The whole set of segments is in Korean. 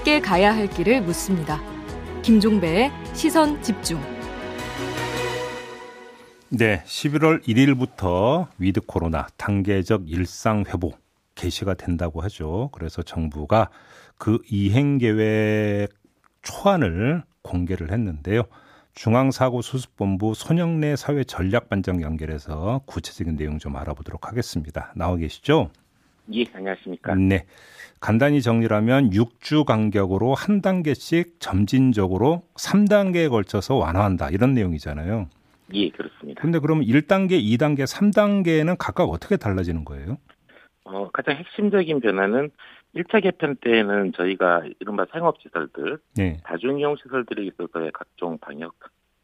함께 가야 할 길을 묻습니다. 김종배의 시선 집중. 네, 11월 1일부터 with 코로나 단계적 일상 회복 개시가 된다고 하죠. 그래서 정부가 그 이행 계획 초안을 공개를 했는데요. 중앙사고수습본부 손영래 사회전략반장 연결해서 구체적인 내용 좀 알아보도록 하겠습니다. 나와 계시죠? 예, 안녕하십니까. 네. 간단히 정리하면 6주 간격으로 한 단계씩 점진적으로 3단계에 걸쳐서 완화한다. 이런 내용이잖아요. 예, 그렇습니다. 근데 그러면 1단계, 2단계, 3단계는 각각 어떻게 달라지는 거예요? 어, 가장 핵심적인 변화는 1차 개편 때에는 저희가 이른바 상업시설들, 네. 다중이용 시설들에 있어서의 각종 방역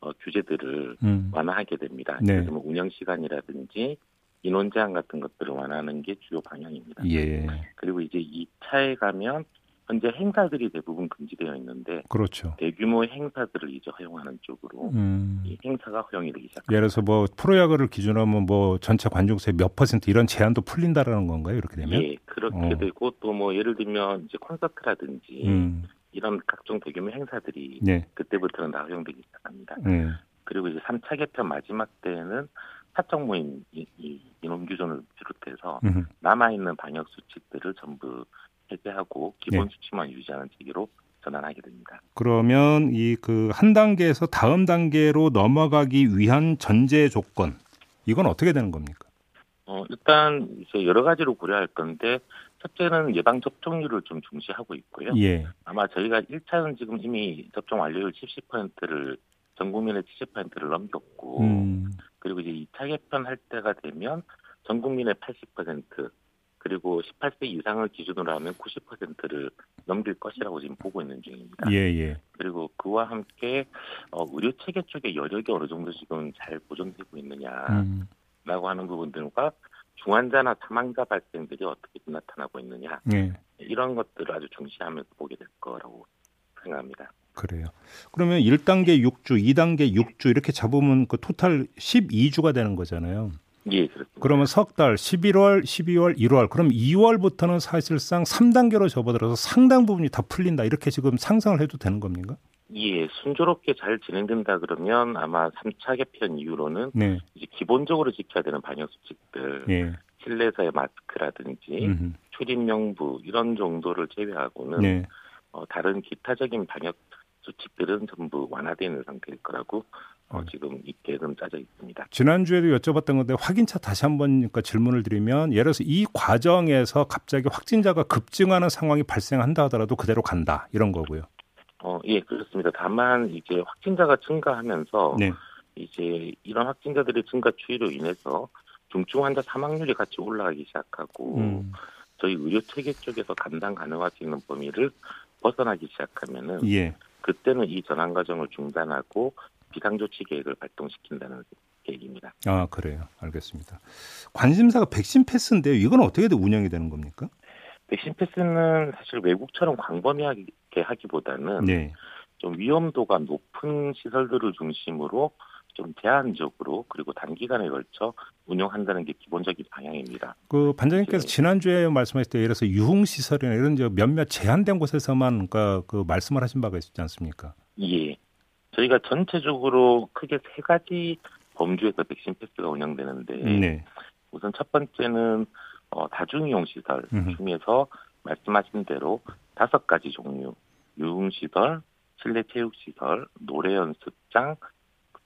어, 규제들을 음. 완화하게 됩니다. 네. 예를 들면 운영 시간이라든지 인원 제한 같은 것들을 완화하는 게 주요 방향입니다. 예. 그리고 이제 2차에 가면 현재 행사들이 대부분 금지되어 있는데 그렇죠. 대규모 행사들을 이제 허용하는 쪽으로 음. 이 행사가 허용이 되기 시작합니다. 예를 들어서 뭐 프로야구를 기준으로 하면 뭐 전체 관중수의 몇 퍼센트 이런 제한도 풀린다라는 건가요? 이렇게 되면? 예, 그렇게 어. 되고 또 뭐 예를 들면 이제 콘서트라든지 음. 이런 각종 대규모 행사들이 네. 그때부터는 다 허용되기 시작합니다. 네. 그리고 이제 3차 개편 마지막 때에는 사적 모임 이, 이 인원 규정을 비롯해서 남아 있는 방역 수칙들을 전부 해제하고 기본 네. 수치만 유지하는 체계로 전환하게 됩니다. 그러면 이 그 한 단계에서 다음 단계로 넘어가기 위한 전제 조건 이건 어떻게 되는 겁니까? 어, 일단 이제 여러 가지로 고려할 건데 첫째는 예방 접종률을 좀 중시하고 있고요. 예. 아마 저희가 1차는 지금 이미 접종 완료율 70%를 전 국민의 70%를 넘겼고 음. 그리고 이제 2차 개편할 때가 되면 전 국민의 80% 그리고 18세 이상을 기준으로 하면 90%를 넘길 것이라고 지금 보고 있는 중입니다. 예, 예. 그리고 그와 함께 어, 의료 체계 쪽에 여력이 어느 정도 지금 잘 보존되고 있느냐라고 음. 하는 부분들과 중환자나 사망자 발생들이 어떻게 나타나고 있느냐 예. 이런 것들을 아주 중시하면서 보게 될 거라고 생각합니다. 그래요. 그러면 1단계 6주, 2단계 6주 이렇게 잡으면 그 토탈 12주가 되는 거잖아요. 예, 그렇습니다. 그러면 석 달, 11월, 12월, 1월, 그럼 2월부터는 사실상 3단계로 접어들어서 상당 부분이 다 풀린다. 이렇게 지금 상상을 해도 되는 겁니까? 예, 순조롭게 잘 진행된다 그러면 아마 3차 개편 이후로는 네. 이제 기본적으로 지켜야 되는 방역 수칙들, 예. 실내에서의 마스크라든지 음흠. 출입 명부 이런 정도를 제외하고는 네. 어, 다른 기타적인 방역 수칙들은 전부 완화되는 상태일 거라고 어, 지금 입계는 짜져 있습니다. 지난주에도 여쭤봤던 건데 확인차 다시 한번 그러니까 질문을 드리면 예를 들어서 이 과정에서 갑자기 확진자가 급증하는 상황이 발생한다 하더라도 그대로 간다 이런 거고요. 어, 예, 그렇습니다. 다만 이제 확진자가 증가하면서 네. 이제 이런 확진자들의 증가 추이로 인해서 중증 환자 사망률이 같이 올라가기 시작하고 음. 저희 의료 체계 쪽에서 감당 가능할 수 있는 범위를 벗어나기 시작하면은 예. 그때는 이 전환 과정을 중단하고 비상조치 계획을 발동시킨다는 계획입니다. 아 그래요. 알겠습니다. 관심사가 백신 패스인데요. 이건 어떻게 운영이 되는 겁니까? 백신 패스는 사실 외국처럼 광범위하게 하기보다는 네. 좀 위험도가 높은 시설들을 중심으로 좀 제한적으로 그리고 단기간에 걸쳐 운영한다는 게 기본적인 방향입니다. 그 반장님께서 네. 지난주에 말씀하실 때 예를 들어서 유흥 시설이나 이런 몇몇 제한된 곳에서만 그, 그 말씀을 하신 바가 있지 않습니까? 예. 저희가 전체적으로 크게 세 가지 범주에서 백신 패스가 운영되는데 네. 우선 첫 번째는 어, 다중이용 시설 중에서 말씀하신 대로 다섯 가지 종류 유흥시설, 실내 체육시설, 노래 연습장,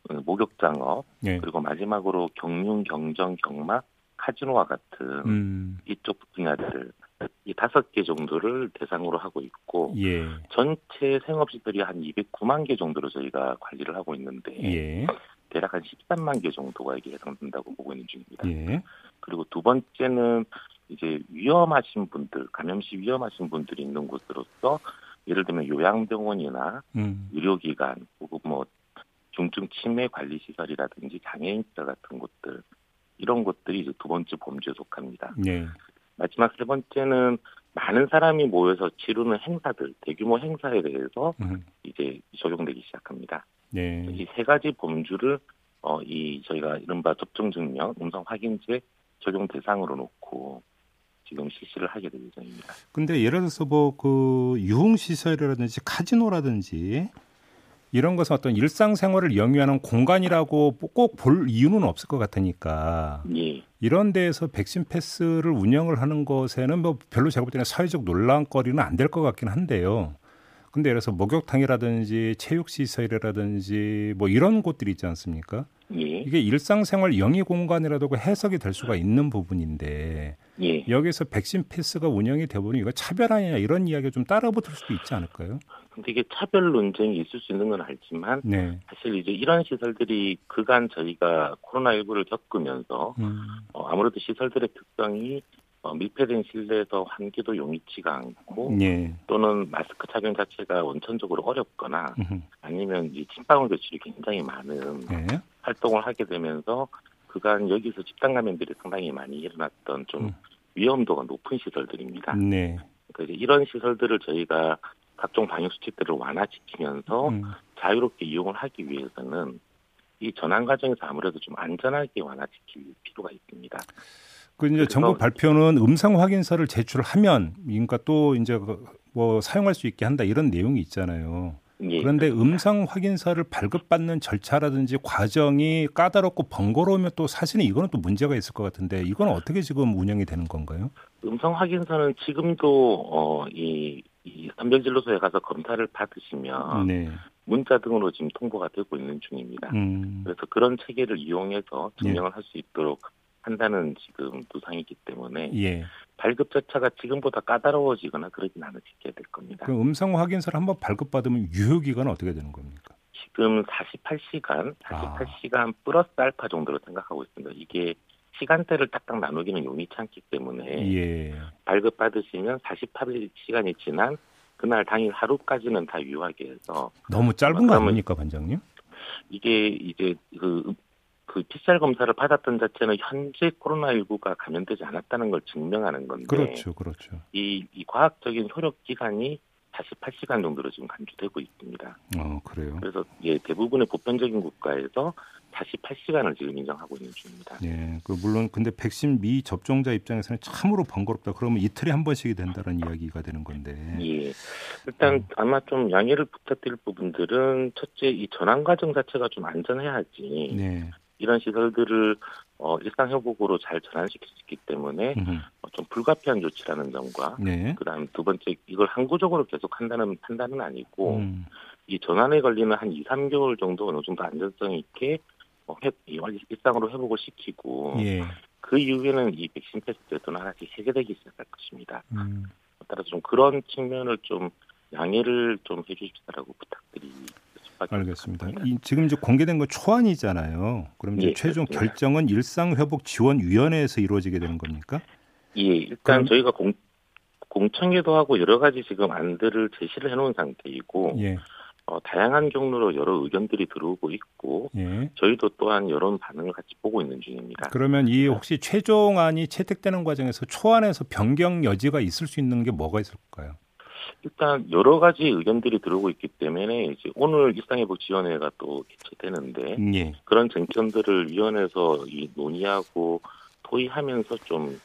어, 목욕장업 네. 그리고 마지막으로 경륜, 경정, 경마, 카지노와 같은 음. 이쪽 분야들을 이 다섯 개 정도를 대상으로 하고 있고 예. 전체 생업시설이 한 209만 개 정도로 저희가 관리를 하고 있는데 예. 대략 한 13만 개 정도가 이게 해당된다고 보고 있는 중입니다. 예. 그리고 두 번째는 이제 위험하신 분들, 감염 시 위험하신 분들이 있는 곳으로서 예를 들면 요양병원이나 음. 의료기관 혹은 뭐 중증 치매 관리 시설이라든지 장애인 시설 같은 곳들 이런 곳들이 이제 두 번째 범주에 속합니다. 네. 마지막 세 번째는 많은 사람이 모여서 치르는 행사들, 대규모 행사에 대해서 음. 이제 적용되기 시작합니다. 네. 이세 가지 범주를 어, 이 저희가 이른바 접종 증명, 음성 확인제 적용 대상으로 놓고 지금 실시를 하게 될 예정입니다. 근데 예를 들어서 뭐 그 유흥 시설이라든지 카지노라든지 이런 것은 어떤 일상생활을 영위하는 공간이라고 꼭 볼 이유는 없을 것 같으니까 예. 이런 데에서 백신 패스를 운영을 하는 것에는 뭐 별로 제가 볼 때는 사회적 논란거리는 안 될 것 같긴 한데요. 근데 예를 들어서 목욕탕이라든지 체육시설이라든지 뭐 이런 곳들이 있지 않습니까? 예. 이게 일상생활 영위 공간이라도 해석이 될 수가 있는 부분인데 예. 여기서 백신 패스가 운영이 되보니 이거 차별하냐 이런 이야기가 좀 따라붙을 수도 있지 않을까요? 근데 이게 차별 논쟁이 있을 수 있는 건 알지만 네. 사실 이제 이런 시설들이 그간 저희가 코로나19를 겪으면서 음. 어, 아무래도 시설들의 특성이 어, 밀폐된 실내에서 환기도 용이치가 않고 예. 또는 마스크 착용 자체가 원천적으로 어렵거나 음흠. 아니면 이 침방울 배출이 굉장히 많은 예. 활동을 하게 되면서 그간 여기서 집단 감염들이 상당히 많이 일어났던 좀 음. 위험도가 높은 시설들입니다. 네. 그래서 이런 시설들을 저희가 각종 방역 수칙들을 완화시키면서 음. 자유롭게 이용을 하기 위해서는 이 전환 과정에서 아무래도 좀 안전하게 완화시킬 필요가 있습니다. 그 이제 정부 발표는 음성 확인서를 제출하면 그러니까 또 이제 그뭐 사용할 수 있게 한다 이런 내용이 있잖아요. 예, 그런데 그렇습니다. 음성 확인서를 발급받는 절차라든지 과정이 까다롭고 번거로우면 또 사실은 이거는 또 문제가 있을 것 같은데 이건 어떻게 지금 운영이 되는 건가요? 음성 확인서는 지금도 어, 이, 이 선별진료소에 가서 검사를 받으시면 네. 문자 등으로 지금 통보가 되고 있는 중입니다. 음. 그래서 그런 체계를 이용해서 증명을 네. 할수 있도록 한다는 지금 두상이기 때문에 예. 발급 절차가 지금보다 까다로워지거나 그러진 않으시게 될 겁니다. 그 음성 확인서를 한번 발급받으면 유효 기간은 어떻게 되는 겁니까? 지금 48시간, 48시간 아. 플러스 알파 정도로 생각하고 있습니다. 이게 시간대를 딱딱 나누기는 용이치 않기 때문에 예. 발급 받으시면 48시간이 지난 그날 당일 하루까지는 다 유효하게 해서 너무 짧은 거 아닙니까, 반장님? 이게 이제 그 그 PCR 검사를 받았던 자체는 현재 코로나19가 감염되지 않았다는 걸 증명하는 건데. 그렇죠, 그렇죠. 이, 이 과학적인 효력 기간이 48시간 정도로 지금 간주되고 있습니다. 어, 그래요. 그래서 예, 대부분의 보편적인 국가에서 48시간을 지금 인정하고 있는 중입니다. 예, 그 물론 근데 백신 미 접종자 입장에서는 참으로 번거롭다. 그러면 이틀에 한 번씩이 된다는 이야기가 되는 건데. 예. 일단 음. 아마 좀 양해를 부탁드릴 부분들은 첫째 이 전환 과정 자체가 좀 안전해야지. 네. 이런 시설들을 어, 일상 회복으로 잘 전환시킬 수 있기 때문에 어, 좀 불가피한 조치라는 점과 네. 그다음 두 번째 이걸 항구적으로 계속 한다는 판단은 아니고 음. 이 전환에 걸리는 한 2, 3개월 정도 어느 정도 안전성 있게 어, 회, 일상으로 회복을 시키고 예. 그 이후에는 이 백신 패스 제도는 하나씩 세계되기 시작할 것입니다. 음. 따라서 좀 그런 측면을 좀 양해를 좀 해주십사라고 부탁드립니다. 알겠습니다. 이, 지금 이제 공개된 건 초안이잖아요. 그럼 이제 예, 최종 그렇습니다. 결정은 일상회복지원위원회에서 이루어지게 되는 겁니까? 예, 일단 그럼, 저희가 공, 공청회도 하고 여러 가지 지금 안들을 제시를 해놓은 상태이고 예. 어, 다양한 경로로 여러 의견들이 들어오고 있고 예. 저희도 또한 여론 반응을 같이 보고 있는 중입니다. 그러면 이 혹시 최종안이 채택되는 과정에서 초안에서 변경 여지가 있을 수 있는 게 뭐가 있을까요? 일단 여러 가지 의견들이 들어오고 있기 때문에 이제 오늘 일상회복지원회가 또 개최되는데 예. 그런 쟁점들을 위원회에서 이 논의하고 토의하면서 좀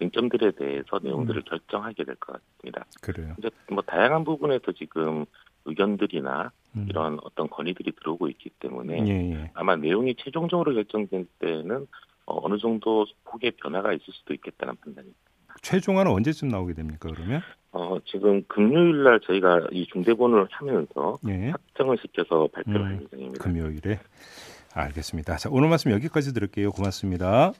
쟁점들에 대해서 내용들을 음. 결정하게 될 것 같습니다. 그래요. 이제 뭐 다양한 부분에서 지금 의견들이나 음. 이런 어떤 건의들이 들어오고 있기 때문에 예, 예. 아마 내용이 최종적으로 결정될 때는 어, 어느 정도 폭의 변화가 있을 수도 있겠다는 판단입니다. 최종안은 언제쯤 나오게 됩니까 그러면? 어, 지금 금요일 날 저희가 이 중대본을 하면서 예. 확정을 시켜서 발표를 음, 할 예정입니다. 금요일에. 알겠습니다. 자, 오늘 말씀 여기까지 들을게요. 고맙습니다.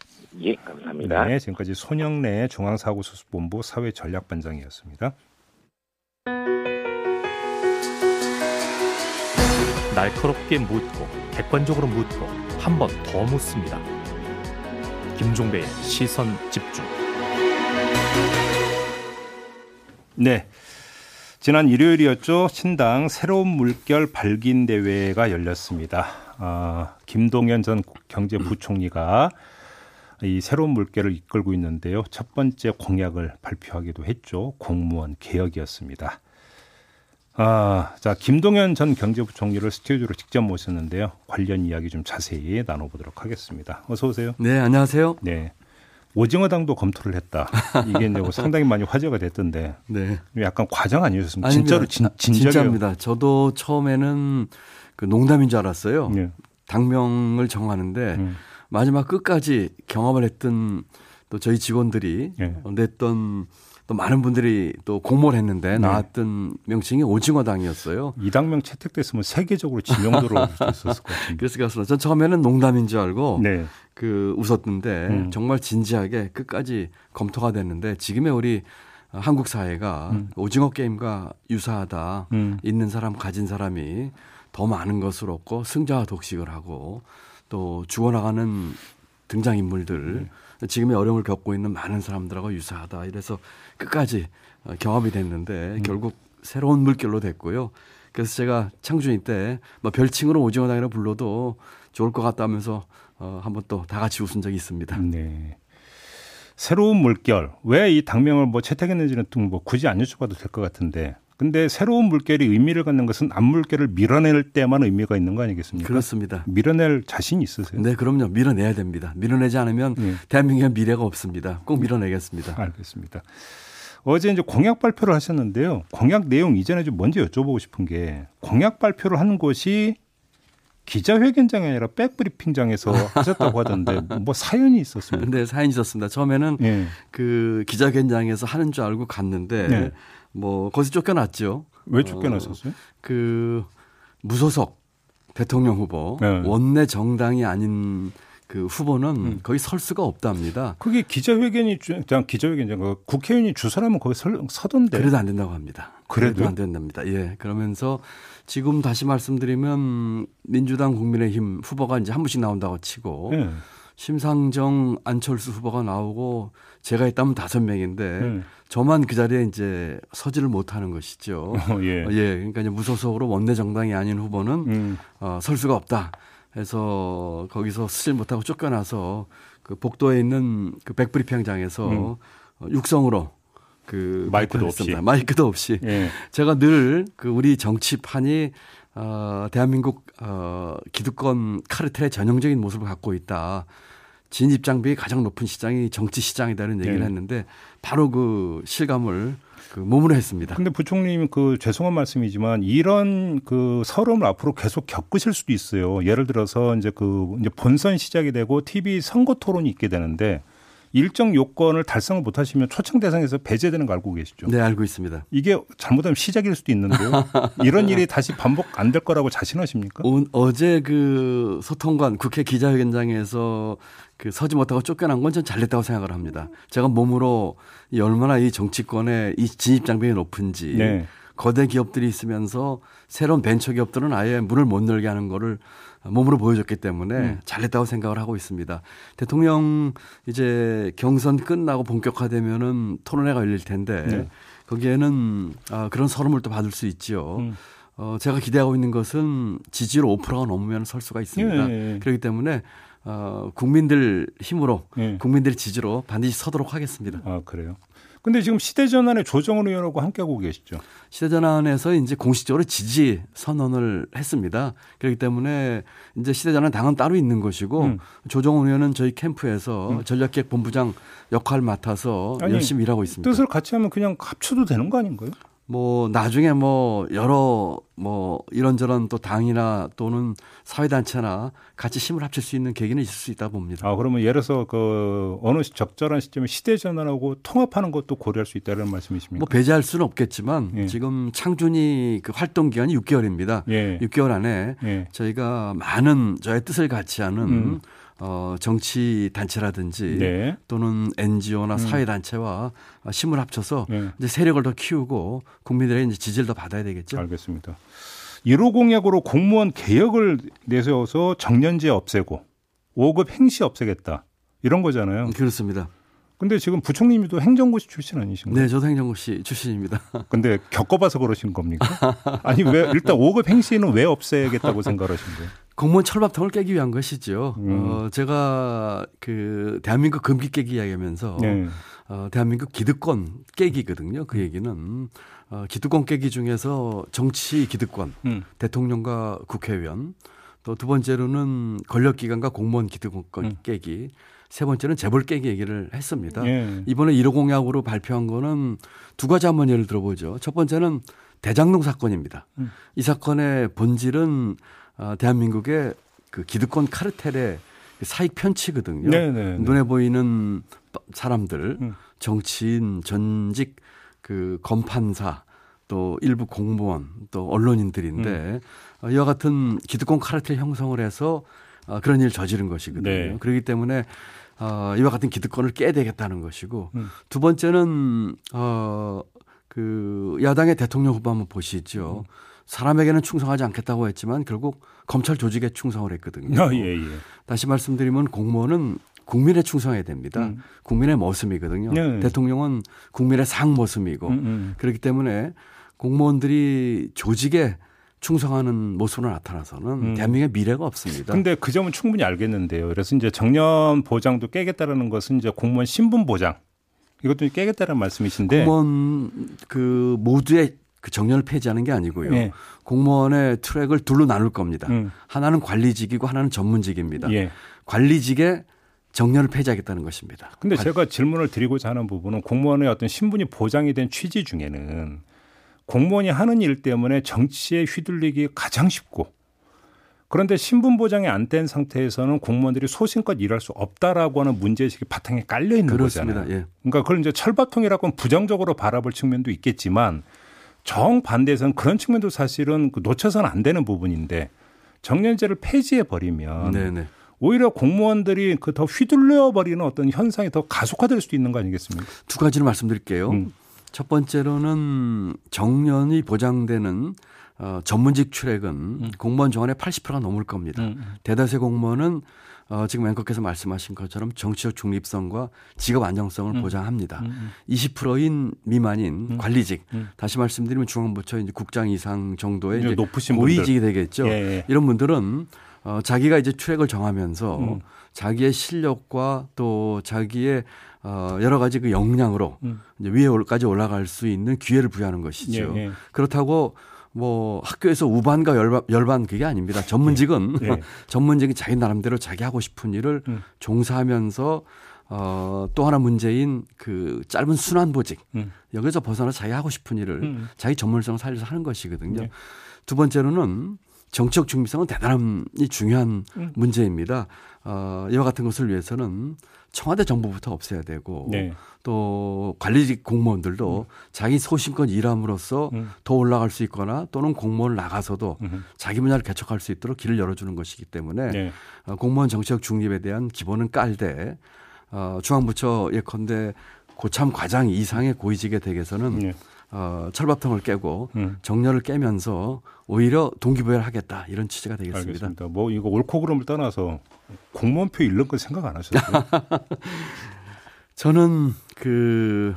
예, 감사합니다. 네, 지금까지 손영래 중앙사고수습본부 사회전략반장이었습니다. 날카롭게 묻고 객관적으로 묻고 한 번 더 묻습니다. 김종배의 시선 집중. 네. 지난 일요일이었죠. 신당 새로운 물결 발긴 대회가 열렸습니다. 아, 김동연 전 경제부총리가 이 새로운 물결을 이끌고 있는데요. 첫 번째 공약을 발표하기도 했죠. 공무원 개혁이었습니다. 아, 자, 김동연 전 경제부총리를 스튜디오로 직접 모셨는데요. 관련 이야기 좀 자세히 나눠보도록 하겠습니다. 어서 오세요. 네, 안녕하세요. 네. 오징어당도 검토를 했다. 이게 이제 뭐 상당히 많이 화제가 됐던데. 네. 약간 과장 아니었습니까? 진짜로 진, 진짜로. 진짜입니다. 저도 처음에는 그 농담인 줄 알았어요. 네. 당명을 정하는데 음. 마지막 끝까지 경험을 했던 또 저희 직원들이 네. 냈던 또 많은 분들이 또 공모를 했는데 네. 나왔던 명칭이 오징어당이었어요. 이 당명 채택됐으면 세계적으로 지명도로 있었을 것 같은데. 그래서 그래서 전 처음에는 농담인 줄 알고 네. 그 웃었는데 음. 정말 진지하게 끝까지 검토가 됐는데 지금의 우리 한국 사회가 음. 오징어 게임과 유사하다. 음. 있는 사람 가진 사람이 더 많은 것을 얻고 승자와 독식을 하고 또 죽어나가는 등장인물들 네. 지금의 어려움을 겪고 있는 많은 사람들하고 유사하다. 이래서 끝까지 어, 경험이 됐는데 음. 결국 새로운 물결로 됐고요. 그래서 제가 창준이 때 뭐 별칭으로 오징어 당이라 불러도 좋을 것 같다면서 어, 한번 또 다 같이 웃은 적이 있습니다. 네. 새로운 물결 왜 이 당명을 뭐 채택했는지는 뭐 굳이 안 여쭤봐도 될 것 같은데 근데 새로운 물결이 의미를 갖는 것은 앞 물결을 밀어낼 때만 의미가 있는 거 아니겠습니까? 그렇습니다. 밀어낼 자신 있으세요? 네, 그럼요. 밀어내야 됩니다. 밀어내지 않으면 네. 대한민국의 미래가 없습니다. 꼭 밀어내겠습니다. 알겠습니다. 어제 이제 공약 발표를 하셨는데요. 공약 내용 이전에 좀 먼저 여쭤보고 싶은 게 공약 발표를 하는 곳이 기자회견장이 아니라 백브리핑장에서 하셨다고 하던데 뭐 사연이 있었습니다. 네, 사연이 있었습니다. 처음에는 네. 그 기자회견장에서 하는 줄 알고 갔는데 네. 뭐 거기서 쫓겨났죠. 왜 쫓겨났었어요? 어, 그 무소속 대통령 후보 네. 원내 정당이 아닌 그 후보는 음. 거기 설 수가 없답니다. 그게 기자회견이 그냥 기자회견장 그 국회의원이 주소라면 거기 설, 서던데. 그래도 안 된다고 합니다. 그래도? 그래도 안 된답니다. 예. 그러면서 지금 다시 말씀드리면 민주당 국민의힘 후보가 이제 한 분씩 나온다고 치고 예. 심상정 안철수 후보가 나오고 제가 있다면 다섯 명인데 예. 저만 그 자리에 이제 서지를 못하는 것이죠. 어, 예. 예. 그러니까 이제 무소속으로 원내 정당이 아닌 후보는 음. 어, 설 수가 없다. 해서 거기서 쓰질 못하고 쫓겨나서 그 복도에 있는 그 백브리평장에서 음. 어, 육성으로 그 마이크도 없이 마이크도 없이 예. 제가 늘 그 우리 정치판이 어 대한민국 어 기득권 카르텔의 전형적인 모습을 갖고 있다. 진입 장벽이 가장 높은 시장이 정치 시장이다는 얘기를 네. 했는데 바로 그 실감을 그 몸으로 했습니다. 근데 부총님 그 죄송한 말씀이지만 이런 그 서름을 앞으로 계속 겪으실 수도 있어요. 예를 들어서 이제 그 이제 본선 시작이 되고 TV 선거 토론이 있게 되는데 일정 요건을 달성을 못하시면 초청 대상에서 배제되는 거 알고 계시죠? 네, 알고 있습니다. 이게 잘못하면 시작일 수도 있는데요. 이런 일이 다시 반복 안 될 거라고 자신하십니까? 어, 제 그 소통관 국회 기자회견장에서 그 서지 못하고 쫓겨난 건 전 잘됐다고 생각을 합니다. 제가 몸으로 이 얼마나 이 정치권의 이 진입 장벽이 높은지 네. 거대 기업들이 있으면서 새로운 벤처 기업들은 아예 문을 못 열게 하는 거를 몸으로 보여줬기 때문에 음. 잘했다고 생각을 하고 있습니다. 대통령 이제 경선 끝나고 본격화되면은 토론회가 열릴 텐데 네. 거기에는 아, 그런 서름을 또 받을 수 있지요. 음. 어, 제가 기대하고 있는 것은 지지율 5%가 넘으면 설 수가 있습니다. 네. 그렇기 때문에 어, 국민들 힘으로 네. 국민들 지지로 반드시 서도록 하겠습니다. 아 그래요? 근데 지금 시대전환의 조정을 의원하고 함께하고 계시죠. 시대전환에서 이제 공식적으로 지지 선언을 했습니다. 그렇기 때문에 이제 시대전환 당은 따로 있는 것이고 음. 조정훈 의원은 저희 캠프에서 음. 전략기획 본부장 역할 맡아서 아니, 열심히 일하고 있습니다. 뜻을 같이 하면 그냥 합쳐도 되는 거 아닌가요? 뭐 나중에 뭐 여러 뭐 이런저런 또 당이나 또는 사회단체나 같이 힘을 합칠 수 있는 계기는 있을 수 있다 봅니다. 아 그러면 예를 들어서 그 어느 적절한 시점에 시대 전환하고 통합하는 것도 고려할 수 있다는 말씀이십니까? 뭐 배제할 수는 없겠지만 예. 지금 창준이 그 활동 기간이 6개월입니다. 예. 6개월 안에 예. 저희가 많은 저의 뜻을 같이 하는 음. 어, 정치 단체라든지 네. 또는 NGO나 음. 사회 단체와 힘을 합쳐서 네. 이제 세력을 더 키우고 국민들의 이제 지지를 더 받아야 되겠죠. 알겠습니다. 1호 공약으로 공무원 개혁을 내세워서 정년제 없애고 5급 행시 없애겠다. 이런 거잖아요. 그렇습니다. 근데 지금 부총님도 행정고시 출신 아니신가요? 네, 저도 행정고시 출신입니다. 근데 겪어봐서 그러신 겁니까? 아니 왜 일단 5급 행시는 왜 없애겠다고 생각하신 거예요? 공무원 철밥통을 깨기 위한 것이죠. 음. 어, 제가 그 대한민국 금기 깨기 이야기하면서 네. 어, 대한민국 기득권 깨기거든요. 그 얘기는 어, 기득권 깨기 중에서 정치 기득권, 음. 대통령과 국회의원, 또 두 번째로는 권력기관과 공무원 기득권 음. 깨기, 세 번째는 재벌 깨기 얘기를 했습니다. 예. 이번에 1호 공약으로 발표한 거는 두 가지 한번 예를 들어보죠. 첫 번째는 대장동 사건입니다. 음. 이 사건의 본질은 어, 대한민국의 그 기득권 카르텔의 사익 편취거든요. 네네 네, 네. 눈에 보이는 사람들, 음. 정치인, 전직 그 검판사, 또 일부 공무원, 또 언론인들인데 음. 이와 같은 기득권 카르텔 형성을 해서 어, 그런 일을 저지른 것이거든요. 네. 그렇기 때문에 어, 이와 같은 기득권을 깨야 되겠다는 것이고 음. 두 번째는 어, 그 야당의 대통령 후보 한번 보시죠. 음. 사람에게는 충성하지 않겠다고 했지만 결국 검찰 조직에 충성을 했거든요. 아, 예, 예. 다시 말씀드리면 공무원은 국민에 충성해야 됩니다. 음. 국민의 모습이거든요. 네. 대통령은 국민의 상 모습이고 음, 음. 그렇기 때문에 공무원들이 조직에 충성하는 모습으로 나타나서는 음. 대한민국의 미래가 없습니다. 근데 그 점은 충분히 알겠는데요. 그래서 이제 정년 보장도 깨겠다라는 것은 이제 공무원 신분 보장 이것도 깨겠다는 말씀이신데 공무원 그 모두의 그 정년을 폐지하는 게 아니고요. 네. 공무원의 트랙을 둘로 나눌 겁니다. 음. 하나는 관리직이고 하나는 전문직입니다. 예. 관리직에 정년을 폐지하겠다는 것입니다. 근데 관... 제가 질문을 드리고자 하는 부분은 공무원의 어떤 신분이 보장이 된 취지 중에는 공무원이 하는 일 때문에 정치에 휘둘리기 가장 쉽고 그런데 신분 보장이 안 된 상태에서는 공무원들이 소신껏 일할 수 없다라고 하는 문제의식이 바탕에 깔려 있는 그렇습니다. 거잖아요. 예. 그러니까 그걸 이제 철밥통이라고 부정적으로 바라볼 측면도 있겠지만 정반대에서는 그런 측면도 사실은 그 놓쳐서는 안 되는 부분인데 정년제를 폐지해 버리면 네네. 오히려 공무원들이 그 더 휘둘려 버리는 어떤 현상이 더 가속화될 수도 있는 거 아니겠습니까? 두 가지를 말씀드릴게요. 음. 첫 번째로는 정년이 보장되는 어, 전문직 출액은 음. 공무원 정원의 80%가 넘을 겁니다. 음. 음. 대다수의 공무원은 어, 지금 앵커께서 말씀하신 것처럼 정치적 중립성과 직업 안정성을 음. 보장합니다. 음. 20%인 음. 미만인 음. 관리직, 음. 다시 말씀드리면 중앙부처 이제 국장 이상 정도의 이제 높으신 고위직이 분들. 되겠죠. 예, 예. 이런 분들은 어, 자기가 이제 트랙을 정하면서 음. 자기의 실력과 또 자기의 어, 여러 가지 그 역량으로 이제 위에까지 올라갈 수 있는 기회를 부여하는 것이죠. 예, 예. 그렇다고 뭐 학교에서 우반과 열반, 열반 그게 아닙니다. 전문직은 네. 네. 전문직이 자기 나름대로 자기 하고 싶은 일을 음. 종사하면서 어, 또 하나 문제인 그 짧은 순환보직 음. 여기서 벗어나 자기 하고 싶은 일을 음. 자기 전문성을 살려서 하는 것이거든요. 네. 두 번째로는 정치적 중립성은 대단히 중요한 음. 문제입니다. 어, 이와 같은 것을 위해서는 청와대 정부부터 없애야 되고 네. 또 관리직 공무원들도 음. 자기 소신껏 일함으로써 음. 더 올라갈 수 있거나 또는 공무원 나가서도 음. 자기 분야를 개척할 수 있도록 길을 열어주는 것이기 때문에 네. 어, 공무원 정치적 중립에 대한 기본은 깔되 어, 중앙부처 예컨대 고참 과장 이상의 고위직의 댁에서는 네. 어, 철밥통을 깨고 음. 정렬을 깨면서 오히려 동기부여를 하겠다 이런 취지가 되겠습니다. 알겠습니다. 뭐 이거 옳고 그름을 떠나서 공무원표 잃는 건 생각 안 하셨어요? 저는 그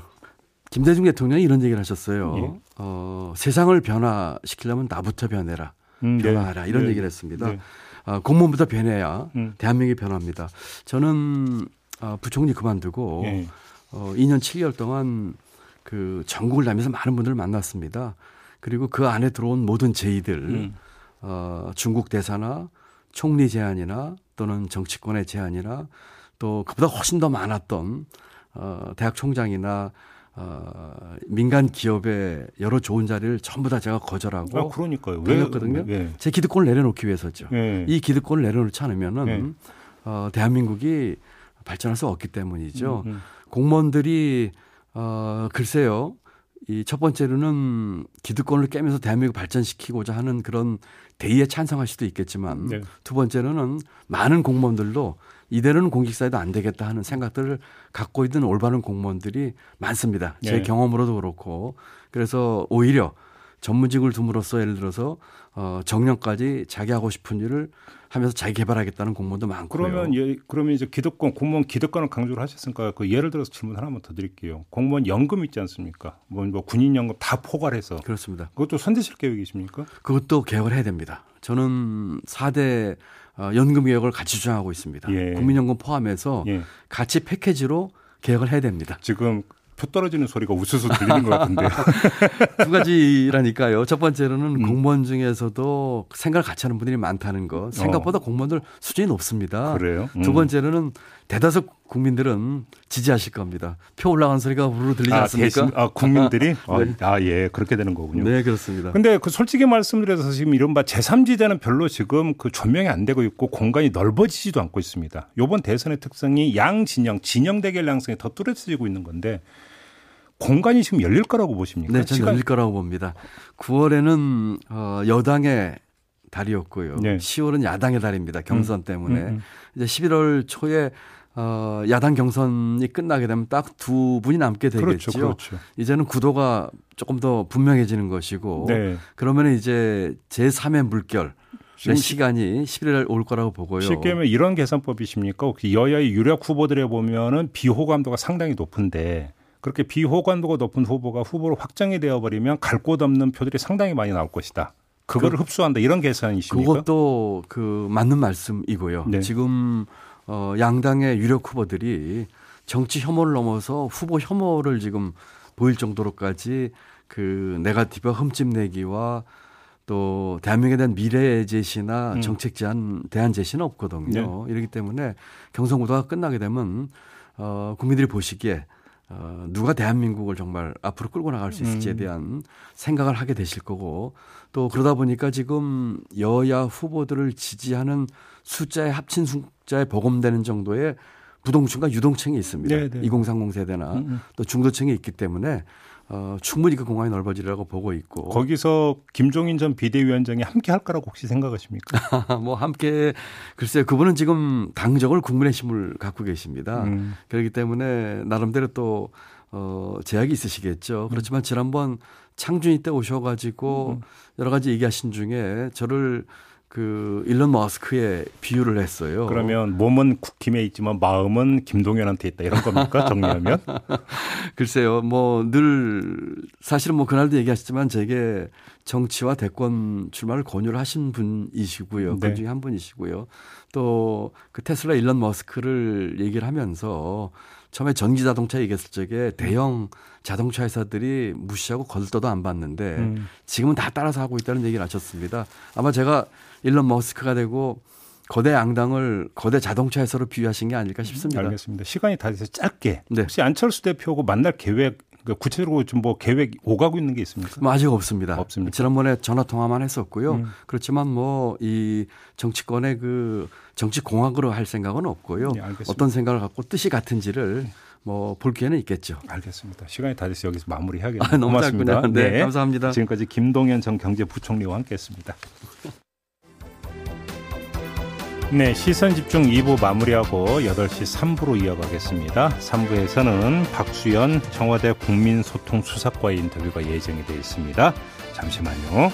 김대중 대통령이 이런 얘기를 하셨어요. 예? 어, 세상을 변화시키려면 나부터 변해라. 음, 네. 변화하라. 네. 이런 네. 얘기를 했습니다. 네. 어, 공무원부터 변해야 음. 대한민국이 변합니다. 저는 어, 부총리 그만두고 예. 어, 2년 7개월 동안 그 전국을 다니면서 많은 분들을 만났습니다. 그리고 그 안에 들어온 모든 제의들, 음. 어, 중국 대사나 총리 제안이나 또는 정치권의 제안이나 또 그보다 훨씬 더 많았던 어, 대학 총장이나 어, 민간 기업의 여러 좋은 자리를 전부 다 제가 거절하고 아, 그러니까요. 왜였거든요. 왜? 제 기득권을 내려놓기 위해서죠. 네. 이 기득권을 내려놓지 않으면은 네. 어, 대한민국이 발전할 수 없기 때문이죠. 음, 음. 공무원들이 어, 글쎄요. 이 첫 번째로는 기득권을 깨면서 대한민국을 발전시키고자 하는 그런 대의에 찬성할 수도 있겠지만 네. 두 번째로는 많은 공무원들도 이대로는 공직사회도 안 되겠다 하는 생각들을 갖고 있는 올바른 공무원들이 많습니다. 제 네. 경험으로도 그렇고 그래서 오히려 전문직을 둠으로써 예를 들어서 어 정년까지 자기 하고 싶은 일을 하면서 자기 개발하겠다는 공무원도 많고요. 그러면 예, 그러면 이제 기득권 공무원 기득권을 강조를 하셨으니까 그 예를 들어서 질문 하나만 더 드릴게요. 공무원 연금 있지 않습니까? 뭐, 뭐 군인 연금 다 포괄해서 그렇습니다. 그것도 손대실 계획이십니까? 그것도 개혁을 해야 됩니다. 저는 4대 어, 연금 개혁을 같이 주장하고 있습니다. 예. 국민연금 포함해서 예. 같이 패키지로 개혁을 해야 됩니다. 지금 표 떨어지는 소리가 우수수 들리는 것 같은데. 두 가지라니까요. 첫 번째로는 음. 공무원 중에서도 생각을 같이 하는 분들이 많다는 거. 생각보다 어. 공무원들 수준이 높습니다. 그래요? 음. 두 번째로는 대다수 국민들은 지지하실 겁니다. 표 올라간 소리가 우르르 들리지 아, 않습니까? 대신, 아, 국민들이? 어, 네. 아, 예, 그렇게 되는 거군요. 네, 그렇습니다. 근데 그 솔직히 말씀드려서 지금 이른바 제3지대는 별로 지금 그 조명이 안 되고 있고 공간이 넓어지지도 않고 있습니다. 요번 대선의 특성이 양 진영, 진영 대결 양상이 더 뚜렷해지고 있는 건데 공간이 지금 열릴 거라고 보십니까? 네, 저는 시간... 열릴 거라고 봅니다. 9월에는 어, 여당의 달이었고요. 네. 10월은 야당의 달입니다. 경선 음. 때문에. 음, 음. 이제 11월 초에 어, 야당 경선이 끝나게 되면 딱 두 분이 남게 되겠죠. 그렇죠, 그렇죠. 이제는 구도가 조금 더 분명해지는 것이고 네. 그러면 이제 제3의 물결 내 시간이 11월 올 거라고 보고요. 쉽게 하면 이런 계산법이십니까? 혹시 여야의 유력 후보들에 보면은 비호감도가 상당히 높은데 그렇게 비호감도가 높은 후보가 후보로 확정이 되어 버리면 갈 곳 없는 표들이 상당히 많이 나올 것이다. 그거를 그, 흡수한다 이런 계산이십니까? 그것도 그 맞는 말씀이고요. 네. 지금 어 양당의 유력 후보들이 정치 혐오를 넘어서 후보 혐오를 지금 보일 정도로까지 그 네가티브 흠집 내기와 또 대한민국에 대한 미래 제시나 음. 정책 제안 대안 제시는 없거든요. 네. 이렇기 때문에 경선 구도가 끝나게 되면 어 국민들이 보시기에 어, 누가 대한민국을 정말 앞으로 끌고 나갈 수 있을지에 음. 대한 생각을 하게 되실 거고 또 그러다 보니까 지금 여야 후보들을 지지하는 숫자에 합친 숫자에 버금되는 정도의 부동층과 유동층이 있습니다. 네네. 2030 세대나 음음. 또 중도층이 있기 때문에 어, 충분히 그 공간이 넓어지리라고 보고 있고 거기서 김종인 전 비대위원장이 함께 할 거라고 혹시 생각하십니까? 뭐 함께 글쎄요 그분은 지금 당적을 국민의 힘을 갖고 계십니다. 음. 그렇기 때문에 나름대로 또 어, 제약이 있으시겠죠. 그렇지만 지난번 창준이 때 오셔가지고 음. 여러 가지 얘기하신 중에 저를 그 일론 머스크에 비유를 했어요. 그러면 몸은 국힘에 있지만 마음은 김동연한테 있다 이런 겁니까 정리하면? 글쎄요, 뭐 늘 사실은 뭐 그날도 얘기하셨지만 제게 정치와 대권 출마를 권유를 하신 분이시고요. 네. 그 중에 한 분이시고요. 또 그 테슬라 일론 머스크를 얘기를 하면서 처음에 전기 자동차 얘기했을 적에 대형 자동차 회사들이 무시하고 거들떠도 안 봤는데 음. 지금은 다 따라서 하고 있다는 얘기를 하셨습니다. 아마 제가 일론 머스크가 되고 거대 양당을 거대 자동차 회사로 비유하신 게 아닐까 싶습니다. 알겠습니다. 시간이 다 돼서 짧게 네. 혹시 안철수 대표하고 만날 계획 그 구체적으로 좀 뭐 계획 오가고 있는 게 있습니까? 뭐 아직 없습니다. 없습니다. 지난번에 전화 통화만 했었고요. 음. 그렇지만 뭐 이 정치권의 그 정치 공학으로 할 생각은 없고요. 네, 어떤 생각을 갖고 뜻이 같은지를 뭐볼 기회는 있겠죠. 알겠습니다. 시간이 다 돼서 여기서 마무리해야겠네요. 아, 너무 고맙습니다. 네, 네, 감사합니다. 지금까지 김동연 전 경제부총리와 함께했습니다. 네, 시선 집중 2부 마무리하고 8시 3부로 이어가겠습니다. 3부에서는 박수현 청와대 국민소통수석과의 인터뷰가 예정이 되어 있습니다. 잠시만요.